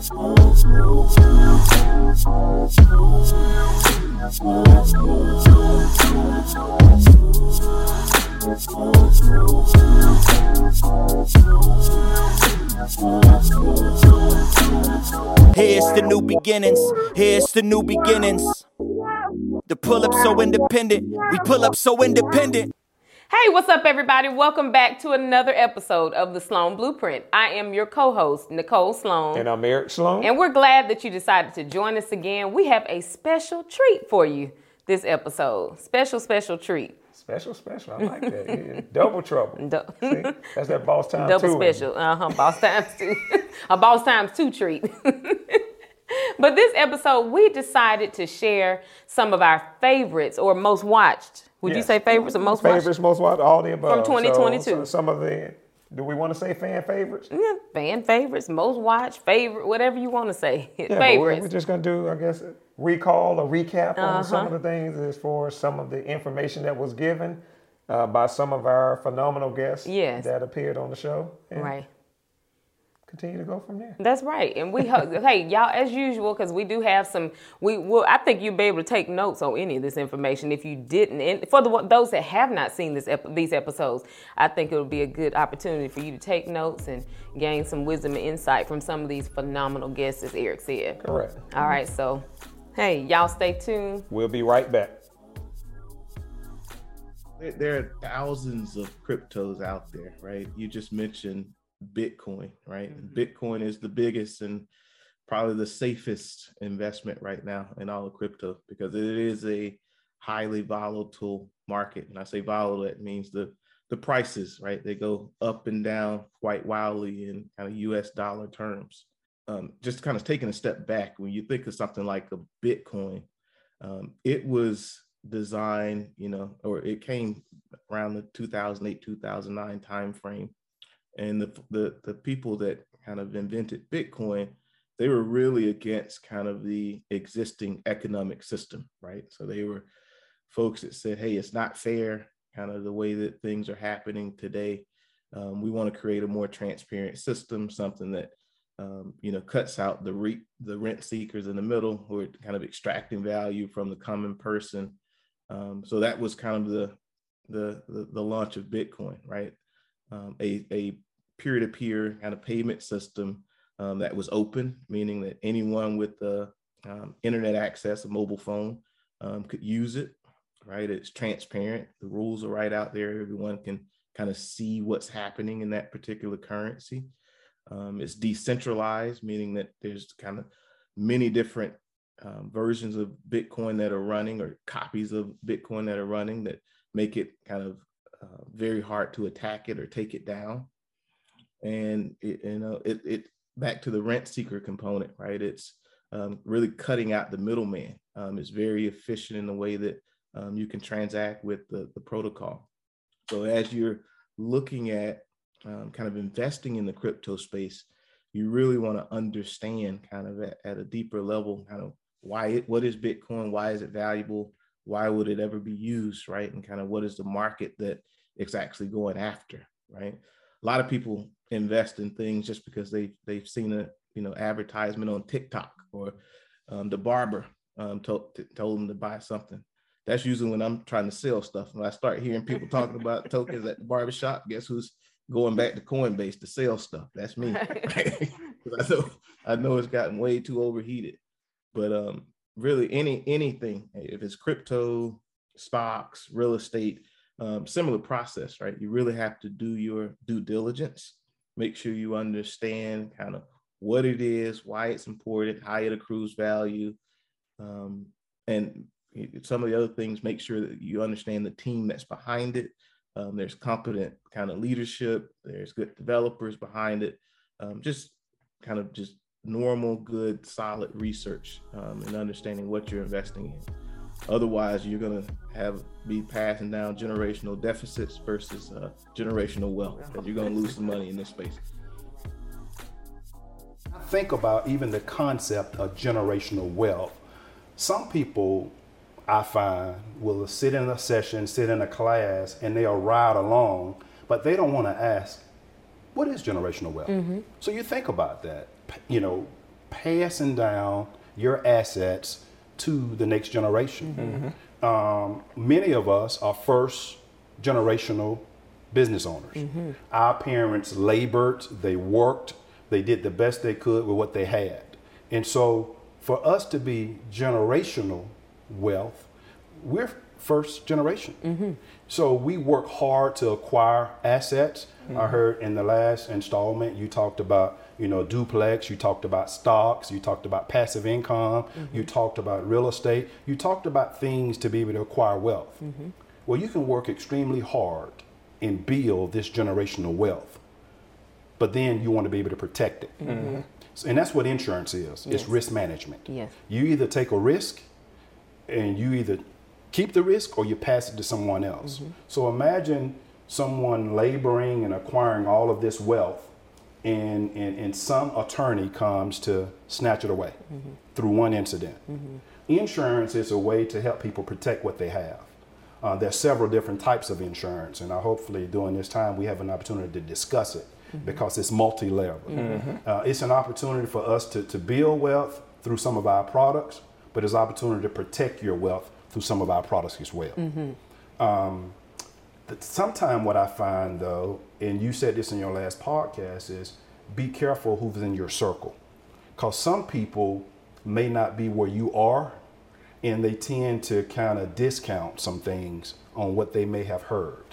Here's the new beginnings. Here's the new beginnings. The pull up so independent. We pull up so independent. Hey, what's up, everybody? Welcome back to another episode of the Sloan Blueprint. I am your co host, Nicole Sloan. And I'm Eric Sloan. And we're glad that you decided to join us again. We have a special treat for you this episode. Special, special treat. Special, special. I like that. Yeah. Double trouble. Du- See? That's that boss time Double two. special. Uh huh. Boss times two. a boss times two treat. but this episode, we decided to share some of our favorites or most watched. Would you say favorites or most watched? Favorites, most watched, all the above. From 2022. So, so some of the, do we want to say fan favorites? Yeah, fan favorites, most watched, favorite, whatever you want to say. Yeah, but we're, we're just going to do, I guess, a recall or recap on some Uh-huh. of the things as far as some of the information that was given uh, by some of our phenomenal guests Yes. that appeared on the show. And right. Continue to go from there. That's right. And we hope, hey, y'all, as usual, because we do have some, we will, I think you'll be able to take notes on any of this information. If you didn't, and for the those that have not seen this ep- these episodes, I think it will be a good opportunity for you to take notes and gain some wisdom and insight from some of these phenomenal guests, as Eric said. Correct. All right, so, hey, y'all stay tuned. We'll be right back. There, there are thousands of cryptos out there, right? You just mentioned Bitcoin, right? And Bitcoin is the biggest and probably the safest investment right now in all of crypto because it is a highly volatile market. And I say volatile, that means the the prices, right? They go up and down quite wildly in kind of US dollar terms. Um, just kind of taking a step back, when you think of something like a Bitcoin, um, it was designed, you know, or it came around the 2008, 2009 timeframe. And the, the, the people that kind of invented Bitcoin, they were really against kind of the existing economic system, right? So they were folks that said, hey, it's not fair, kind of the way that things are happening today. Um, we want to create a more transparent system, something that um, you know cuts out the re- the rent seekers in the middle who are kind of extracting value from the common person. Um, so that was kind of the the the, the launch of Bitcoin, right? Um, a a peer to peer kind of payment system um, that was open, meaning that anyone with the um, internet access, a mobile phone, um, could use it. Right? It's transparent. The rules are right out there. Everyone can kind of see what's happening in that particular currency. Um, it's decentralized, meaning that there's kind of many different um, versions of Bitcoin that are running or copies of Bitcoin that are running that make it kind of uh, very hard to attack it or take it down. And it, you know, it, it back to the rent seeker component, right? It's um, really cutting out the middleman. Um, it's very efficient in the way that um, you can transact with the, the protocol. So as you're looking at um, kind of investing in the crypto space, you really want to understand kind of at, at a deeper level, kind of why it, what is Bitcoin? Why is it valuable? Why would it ever be used? Right. And kind of what is the market that it's actually going after? Right. A lot of people invest in things just because they they've seen a you know advertisement on TikTok or um, the barber um, told told them to buy something. That's usually when I'm trying to sell stuff. When I start hearing people talking about tokens at the barbershop, guess who's going back to Coinbase to sell stuff? That's me. I know I know it's gotten way too overheated. But um, really, any anything if it's crypto, stocks, real estate, um, similar process, right? You really have to do your due diligence. Make sure you understand kind of what it is, why it's important, how it accrues value, um, and some of the other things. Make sure that you understand the team that's behind it. Um, there's competent kind of leadership. There's good developers behind it. Um, just kind of just normal, good, solid research um, and understanding what you're investing in. Otherwise, you're going to have be passing down generational deficits versus uh, generational wealth because you're going to lose some money in this space. Think about even the concept of generational wealth. Some people, I find, will sit in a session, sit in a class, and they'll ride along, but they don't want to ask, what is generational wealth? So you think about that. You know, passing down your assets to the next generation. Mm-hmm. Um, many of us are first generational business owners. Mm-hmm. Our parents labored, they worked, they did the best they could with what they had. And so for us to be generational wealth, we're first generation. Mm-hmm. So we work hard to acquire assets. I heard in the last installment you talked about, you know, duplex, you talked about stocks, you talked about passive income, mm-hmm. you talked about real estate, you talked about things to be able to acquire wealth. Mm-hmm. Well, you can work extremely hard and build this generational wealth, but then you want to be able to protect it. Mm-hmm. So- And that's what insurance is. It's risk management. Yes. You either take a risk and you either keep the risk or you pass it to someone else. So imagine someone laboring and acquiring all of this wealth and, and, and some attorney comes to snatch it away through one incident. Insurance is a way to help people protect what they have. Uh, there's several different types of insurance, and I hopefully during this time we have an opportunity to discuss it because it's multi-level. Uh, it's an opportunity for us to, to build wealth through some of our products, but it's an opportunity to protect your wealth through some of our products as well. Um, Sometimes what I find though, and you said this in your last podcast, is be careful who's in your circle. Because some people may not be where you are, and they tend to kind of discount some things on what they may have heard.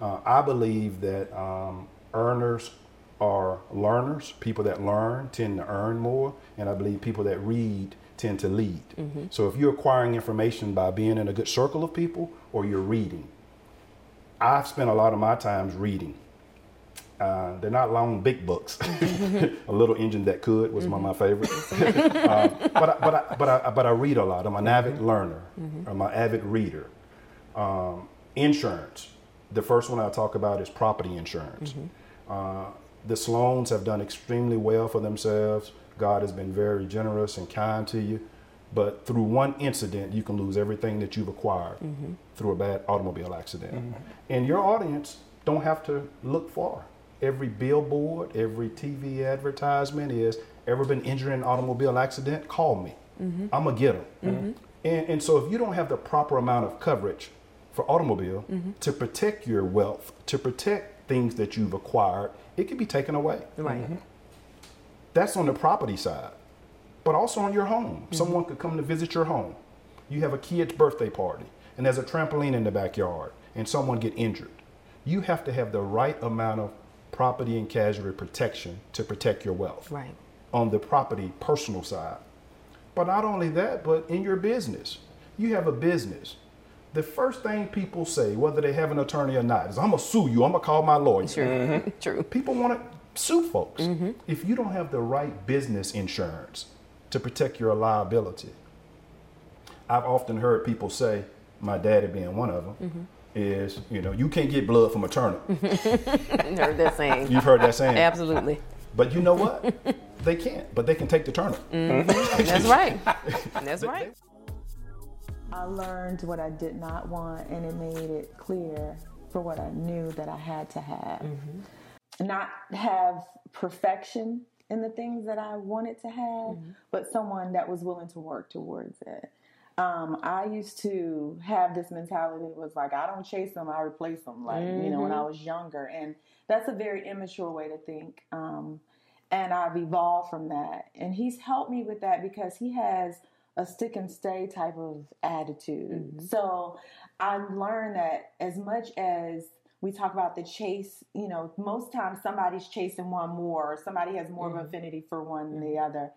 Uh, I believe that um, earners are learners. People that learn tend to earn more, and I believe people that read tend to lead. So if you're acquiring information by being in a good circle of people, or you're reading, I've spent a lot of my times reading. Uh, they're not long, big books. a little engine that could was one of my favorites. uh, but I, but I, but I, but I read a lot. I'm an avid learner. I'm an avid reader. Um, insurance. The first one I'll talk about is property insurance. Uh, the Sloans have done extremely well for themselves. God has been very generous and kind to you. But through one incident, you can lose everything that you've acquired mm-hmm. through a bad automobile accident. Mm-hmm. And your audience don't have to look far. Every billboard, every TV advertisement is ever been injured in an automobile accident? Call me. Mm-hmm. I'm gonna get them. And, and so if you don't have the proper amount of coverage for automobile to protect your wealth, to protect things that you've acquired, it can be taken away. Right. That's on the property side, but also on your home. Mm-hmm. Someone could come to visit your home. You have a kid's birthday party, and there's a trampoline in the backyard, and someone get injured. You have to have the right amount of property and casualty protection to protect your wealth Right. on the property personal side. But not only that, but in your business. You have a business. The first thing people say, whether they have an attorney or not, is I'm gonna sue you, I'm gonna call my lawyer. True. Mm-hmm. True. People want to sue folks. Mm-hmm. If you don't have the right business insurance to protect your liability, I've often heard people say, my daddy being one of them, mm-hmm. is you know you can't get blood from a turnip. Heard that saying. You've heard that saying, Absolutely. but you know what? they can't, but they can take the turnip. Mm-hmm. That's right. That's right. I learned what I did not want, and it made it clear for what I knew that I had to have. Mm-hmm. Not have perfection in the things that I wanted to have, but someone that was willing to work towards it. Um, I used to have this mentality that was like, I don't chase them, I replace them, like, you know, when I was younger. And that's a very immature way to think. Um, and I've evolved from that. And he's helped me with that because he has a stick and stay type of attitude. So I learned that as much as we talk about the chase, you know, most times somebody's chasing one more, or somebody has more of an affinity for one than the other.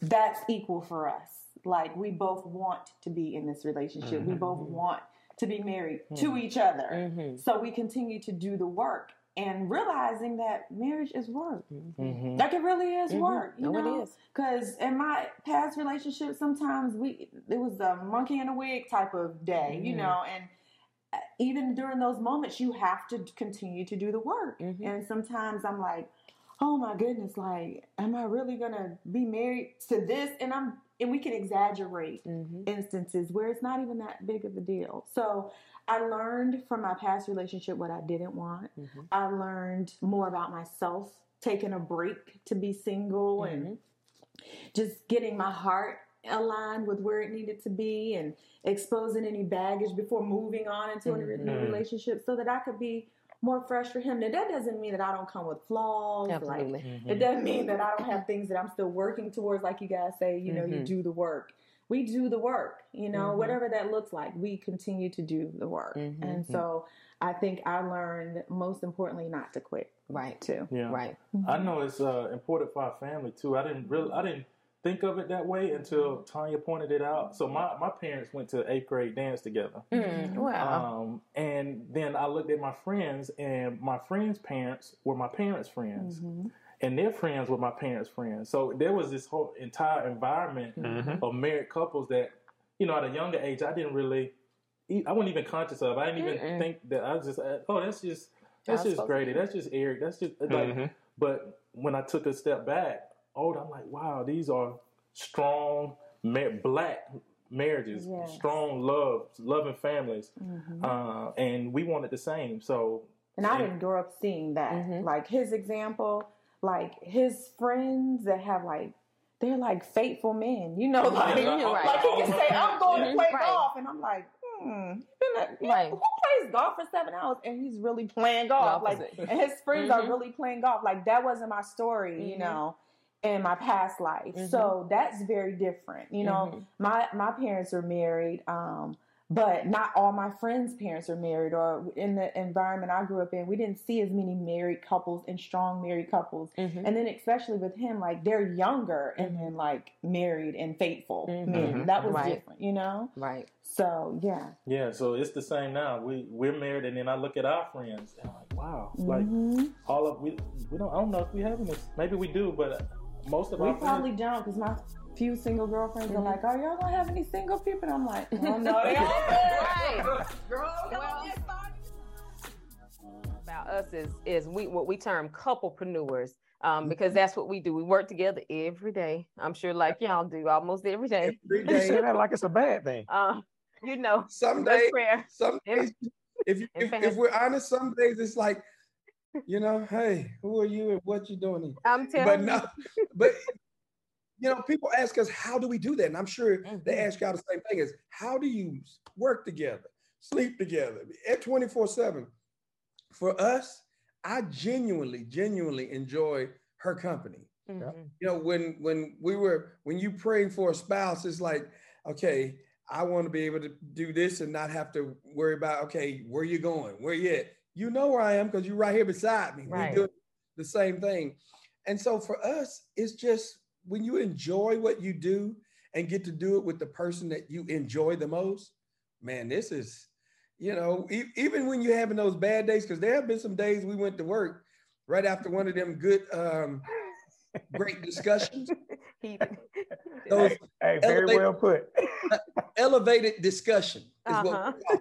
That's equal for us. Like we both want to be in this relationship. We both mm-hmm. want to be married hmm. to each other. Mm-hmm. So we continue to do the work and realizing that marriage is work. Mm-hmm. Like it really is work. You No, know? is. Because in my past relationship, sometimes we it was a monkey in a wig type of day, you know, and even during those moments, you have to continue to do the work. Mm-hmm. And sometimes I'm like, oh my goodness, like, am I really gonna be married to this? And I'm and we can exaggerate mm-hmm. instances where it's not even that big of a deal. So I learned from my past relationship what I didn't want. Mm-hmm. I learned more about myself, taking a break to be single and just getting my heart aligned with where it needed to be and exposing any baggage before moving on into a new mm-hmm. relationship so that I could be more fresh for him. Now that doesn't mean that I don't come with flaws. Absolutely. Like it doesn't mean that I don't have things that I'm still working towards. Like you guys say, you know, you mm-hmm. do the work. We do the work, you know, whatever that looks like. We continue to do the work, and so I think I learned most importantly not to quit. Right. Too. Yeah. Right. I know it's uh, important for our family too. I didn't really, I didn't think of it that way until Tanya pointed it out. So my, my parents went to eighth grade dance together. Wow. Um, and then I looked at my friends, and my friends' parents were my parents' friends, and their friends were my parents' friends. So there was this whole entire environment of married couples that, you know, at a younger age, I didn't really, I wasn't even conscious of. I didn't even think that. I was just, uh, oh, that's just, that's That's just Grady. That's just Eric. That's just like. But when I took a step back, oh, I'm like, wow, these are strong ma- black marriages, Yes. strong love, loving families, uh, and we wanted the same. So And I didn't grow up seeing that. Like his example, like his friends that have like they're like faithful men, you know, like, Yeah, right. like he can say, I'm going to play Right. golf and I'm like, hmm, you a- you- Right. who plays golf for seven hours and he's really playing golf? The Like and his friends are really playing golf. Like that wasn't my story, you know. In my past life, mm-hmm. so that's very different. You know, mm-hmm. my my parents are married, um, but not all my friends' parents are married. Or in the environment I grew up in, we didn't see as many married couples and strong married couples. Mm-hmm. And then especially with him, like they're younger and then like married and faithful men. That was Right. different, you know. Right. So yeah, yeah, so it's the same now. We we're married, and then I look at our friends, and I'm like, wow, it's like all of we we don't. I don't know if we have this. Maybe we do, but uh, most of we our probably friends. don't because my few single girlfriends are like, "Are y'all gonna have any single people?" And I'm like, "Oh no, they all Right. girl, come Well- on, get started." about us is is we what we term couplepreneurs. Um, because that's what we do. We work together every day. I'm sure, like y'all do, almost every day. You say that like it's a bad thing. Um, you know, Some days, prayer. some days, if, you, if, if we're honest, some days it's like, you know, hey, who are you and what you doing? here? I'm telling But you. no, but you know, people ask us, how do we do that? And I'm sure they Mhm. ask y'all the same thing: is how do you work together, sleep together, at 24 seven? For us, I genuinely, genuinely enjoy her company. Mhm. you know when when we were when you praying for a spouse it's like okay i want to be able to do this and not have to worry about okay where you going where you at you know where i am because you're right here beside me Right. We do the same thing and so for us it's just when you enjoy what you do and get to do it with the person that you enjoy the most man this is you know e- even when you're having those bad days because there have been some days we went to work right after one of them good um great discussions He- those Hey, very Elevate- well put. elevated discussion is Uh-huh. what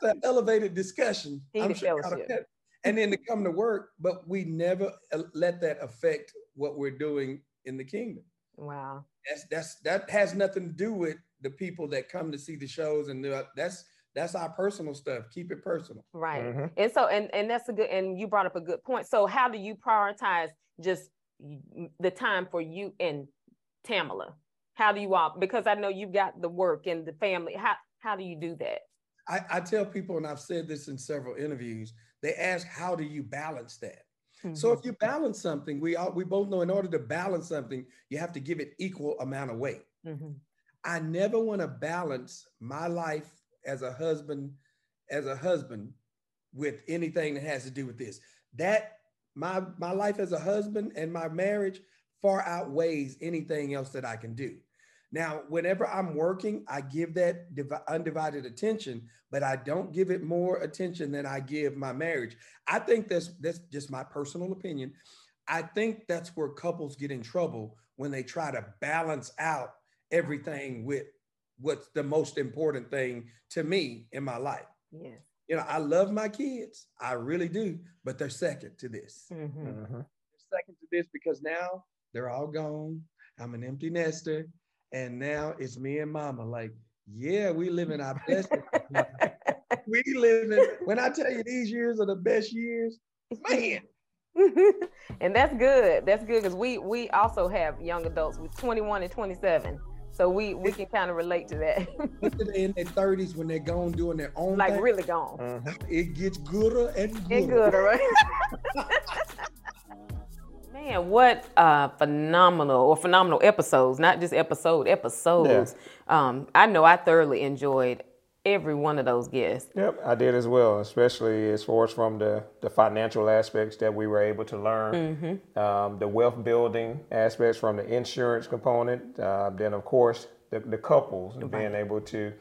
we call it. After elevated discussion. I'm sure y'all fellowship. and then to come to work, but we never uh, let that affect what we're doing in the kingdom. wow. That's that's that has nothing to do with the people that come to see the shows, and that's that's our personal stuff. Keep it personal. Right. Mhm. And so and and that's a good and you brought up a good point. So how do you prioritize just the time for you and Tamala? How do you all because I know you've got the work and the family. How how do you do that? I, I tell people, and I've said this in several interviews. They ask, "How do you balance that?" So if you balance something, we all, we both know in order to balance something, you have to give it equal amount of weight. Mhm. I never want to balance my life as a husband, as a husband, with anything that has to do with this. That my my life as a husband and my marriage far outweighs anything else that I can do. Now, whenever I'm working, I give that divi- undivided attention, but I don't give it more attention than I give my marriage. I think that's that's just my personal opinion. I think that's where couples get in trouble when they try to balance out everything with what's the most important thing to me in my life. Yes. You know, I love my kids, I really do, but they're second to this. Mhm. Mhm. They're second to this because now they're all gone. I'm an empty nester, and now it's me and mama. Like, yeah, we live in our best. we live in. When I tell you these years are the best years, man, and that's good. That's good because we we also have young adults with 21 and 27. So we we can kind of relate to that. in their 30s when they're gone doing their own like thing, really gone. Mm-hmm. it gets gooder and gooder. And gooder, right? Man, what uh, phenomenal or phenomenal episodes, not just episode, episodes. Um, I know I thoroughly enjoyed every one of those guests. Yep, I did as well, especially as far as from the, the financial aspects that we were able to learn, Mm-hmm. um, the wealth building aspects from the insurance component, uh, then of course the, the couples and being able to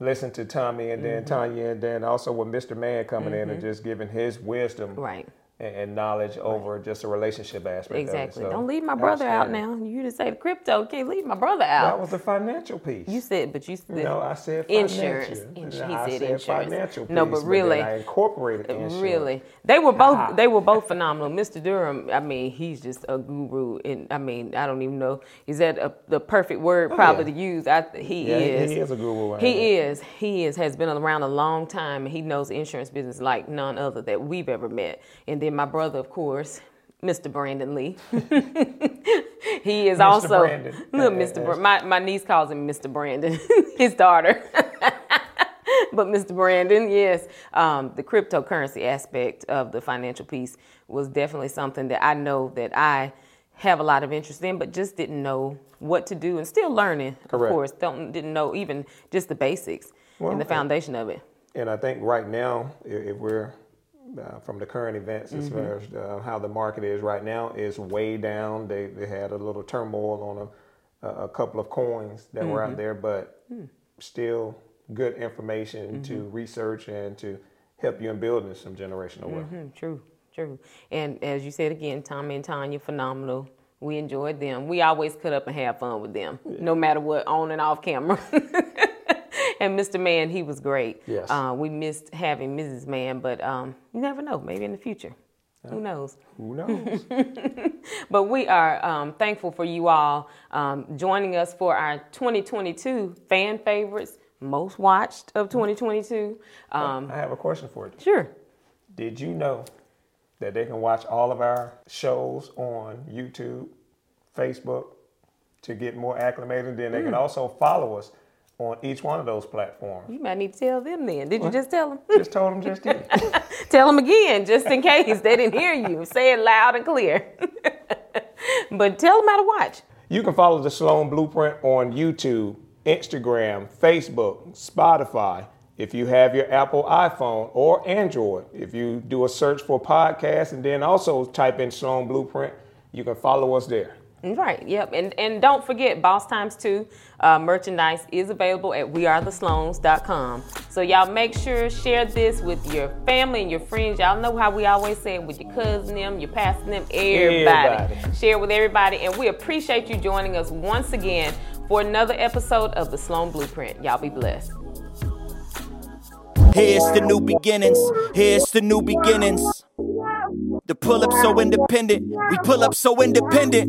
listen to Tommy and then Mm-hmm. Tanya and then also with Mr. Man coming in and just giving his wisdom Right. And, knowledge over just a relationship aspect. Exactly. So, Don't leave my brother out now. You just say crypto. Can't leave my brother out. That was the financial piece. You said, but you said no, I said insurance. financial. Ins- And he I said said insurance. financial No, piece, but really- I incorporated insurance. Really, they were both Ah. they were both phenomenal. Mr. Durham, I mean, he's just a guru, and I mean, I don't even know is that a, the perfect word probably Oh, yeah. to use. I he Yeah, he- is. he is a guru, He ain't is. He is. Has been around a long time, and he knows the insurance business like none other that we've ever met. And then my brother, of course. Mr. Brandon Lee. he is Mr. also Brandon. Look, Mr. Br- my my niece calls him Mr. Brandon, his daughter. but Mr. Brandon, yes, um, the cryptocurrency aspect of the financial piece was definitely something that I know that I have a lot of interest in, but just didn't know what to do and still learning. Of course, don't didn't know even just the basics Well, and the foundation of it. And I think right now, if we're uh, from the current events as Mm-hmm. far as uh, how the market is right now, is way down. They, they had a little turmoil on a, a, couple of coins that were Mm-hmm. out there, but Hmm. still good information Mm-hmm. to research and to help you in building some generational wealth. Mm, true, true. And as you said again, Tommy and Tanya, phenomenal. We enjoyed them. We always cut up and have fun with them, no matter what, on and off camera. and Mr. Man, he was great. Yes. Uh, we missed having Mrs. Man, but um, you never know. Maybe in the future. Who knows? Who knows? But we are um, thankful for you all um, joining us for our 2022 fan favorites, most watched of 2022. Um, I have a question for you. sure. Did you know that they can watch all of our shows on YouTube, Facebook to get more acclimated? Then they Hmm. can also follow us on each one of those platforms. You might need to tell them then. Did you just tell them? Just told them just did. tell them again, just in case they didn't hear you. Say it loud and clear. but tell them how to watch. You can follow the Sloan Blueprint on YouTube, Instagram, Facebook, Spotify. If you have your Apple iPhone or Android, if you do a search for podcast and then also type in Sloan Blueprint, you can follow us there. Right. Yep. And and don't forget, Boss Times Two uh, merchandise is available at wearethesloans.com. So y'all make sure share this with your family and your friends. Y'all know how we always say it with your cousin them, your pastor them, everybody. Everybody. Share with everybody, and we appreciate you joining us once again for another episode of the Sloan Blueprint. Y'all be blessed. Here's the new beginnings. Here's the new beginnings. The pull up so independent. We pull up so independent.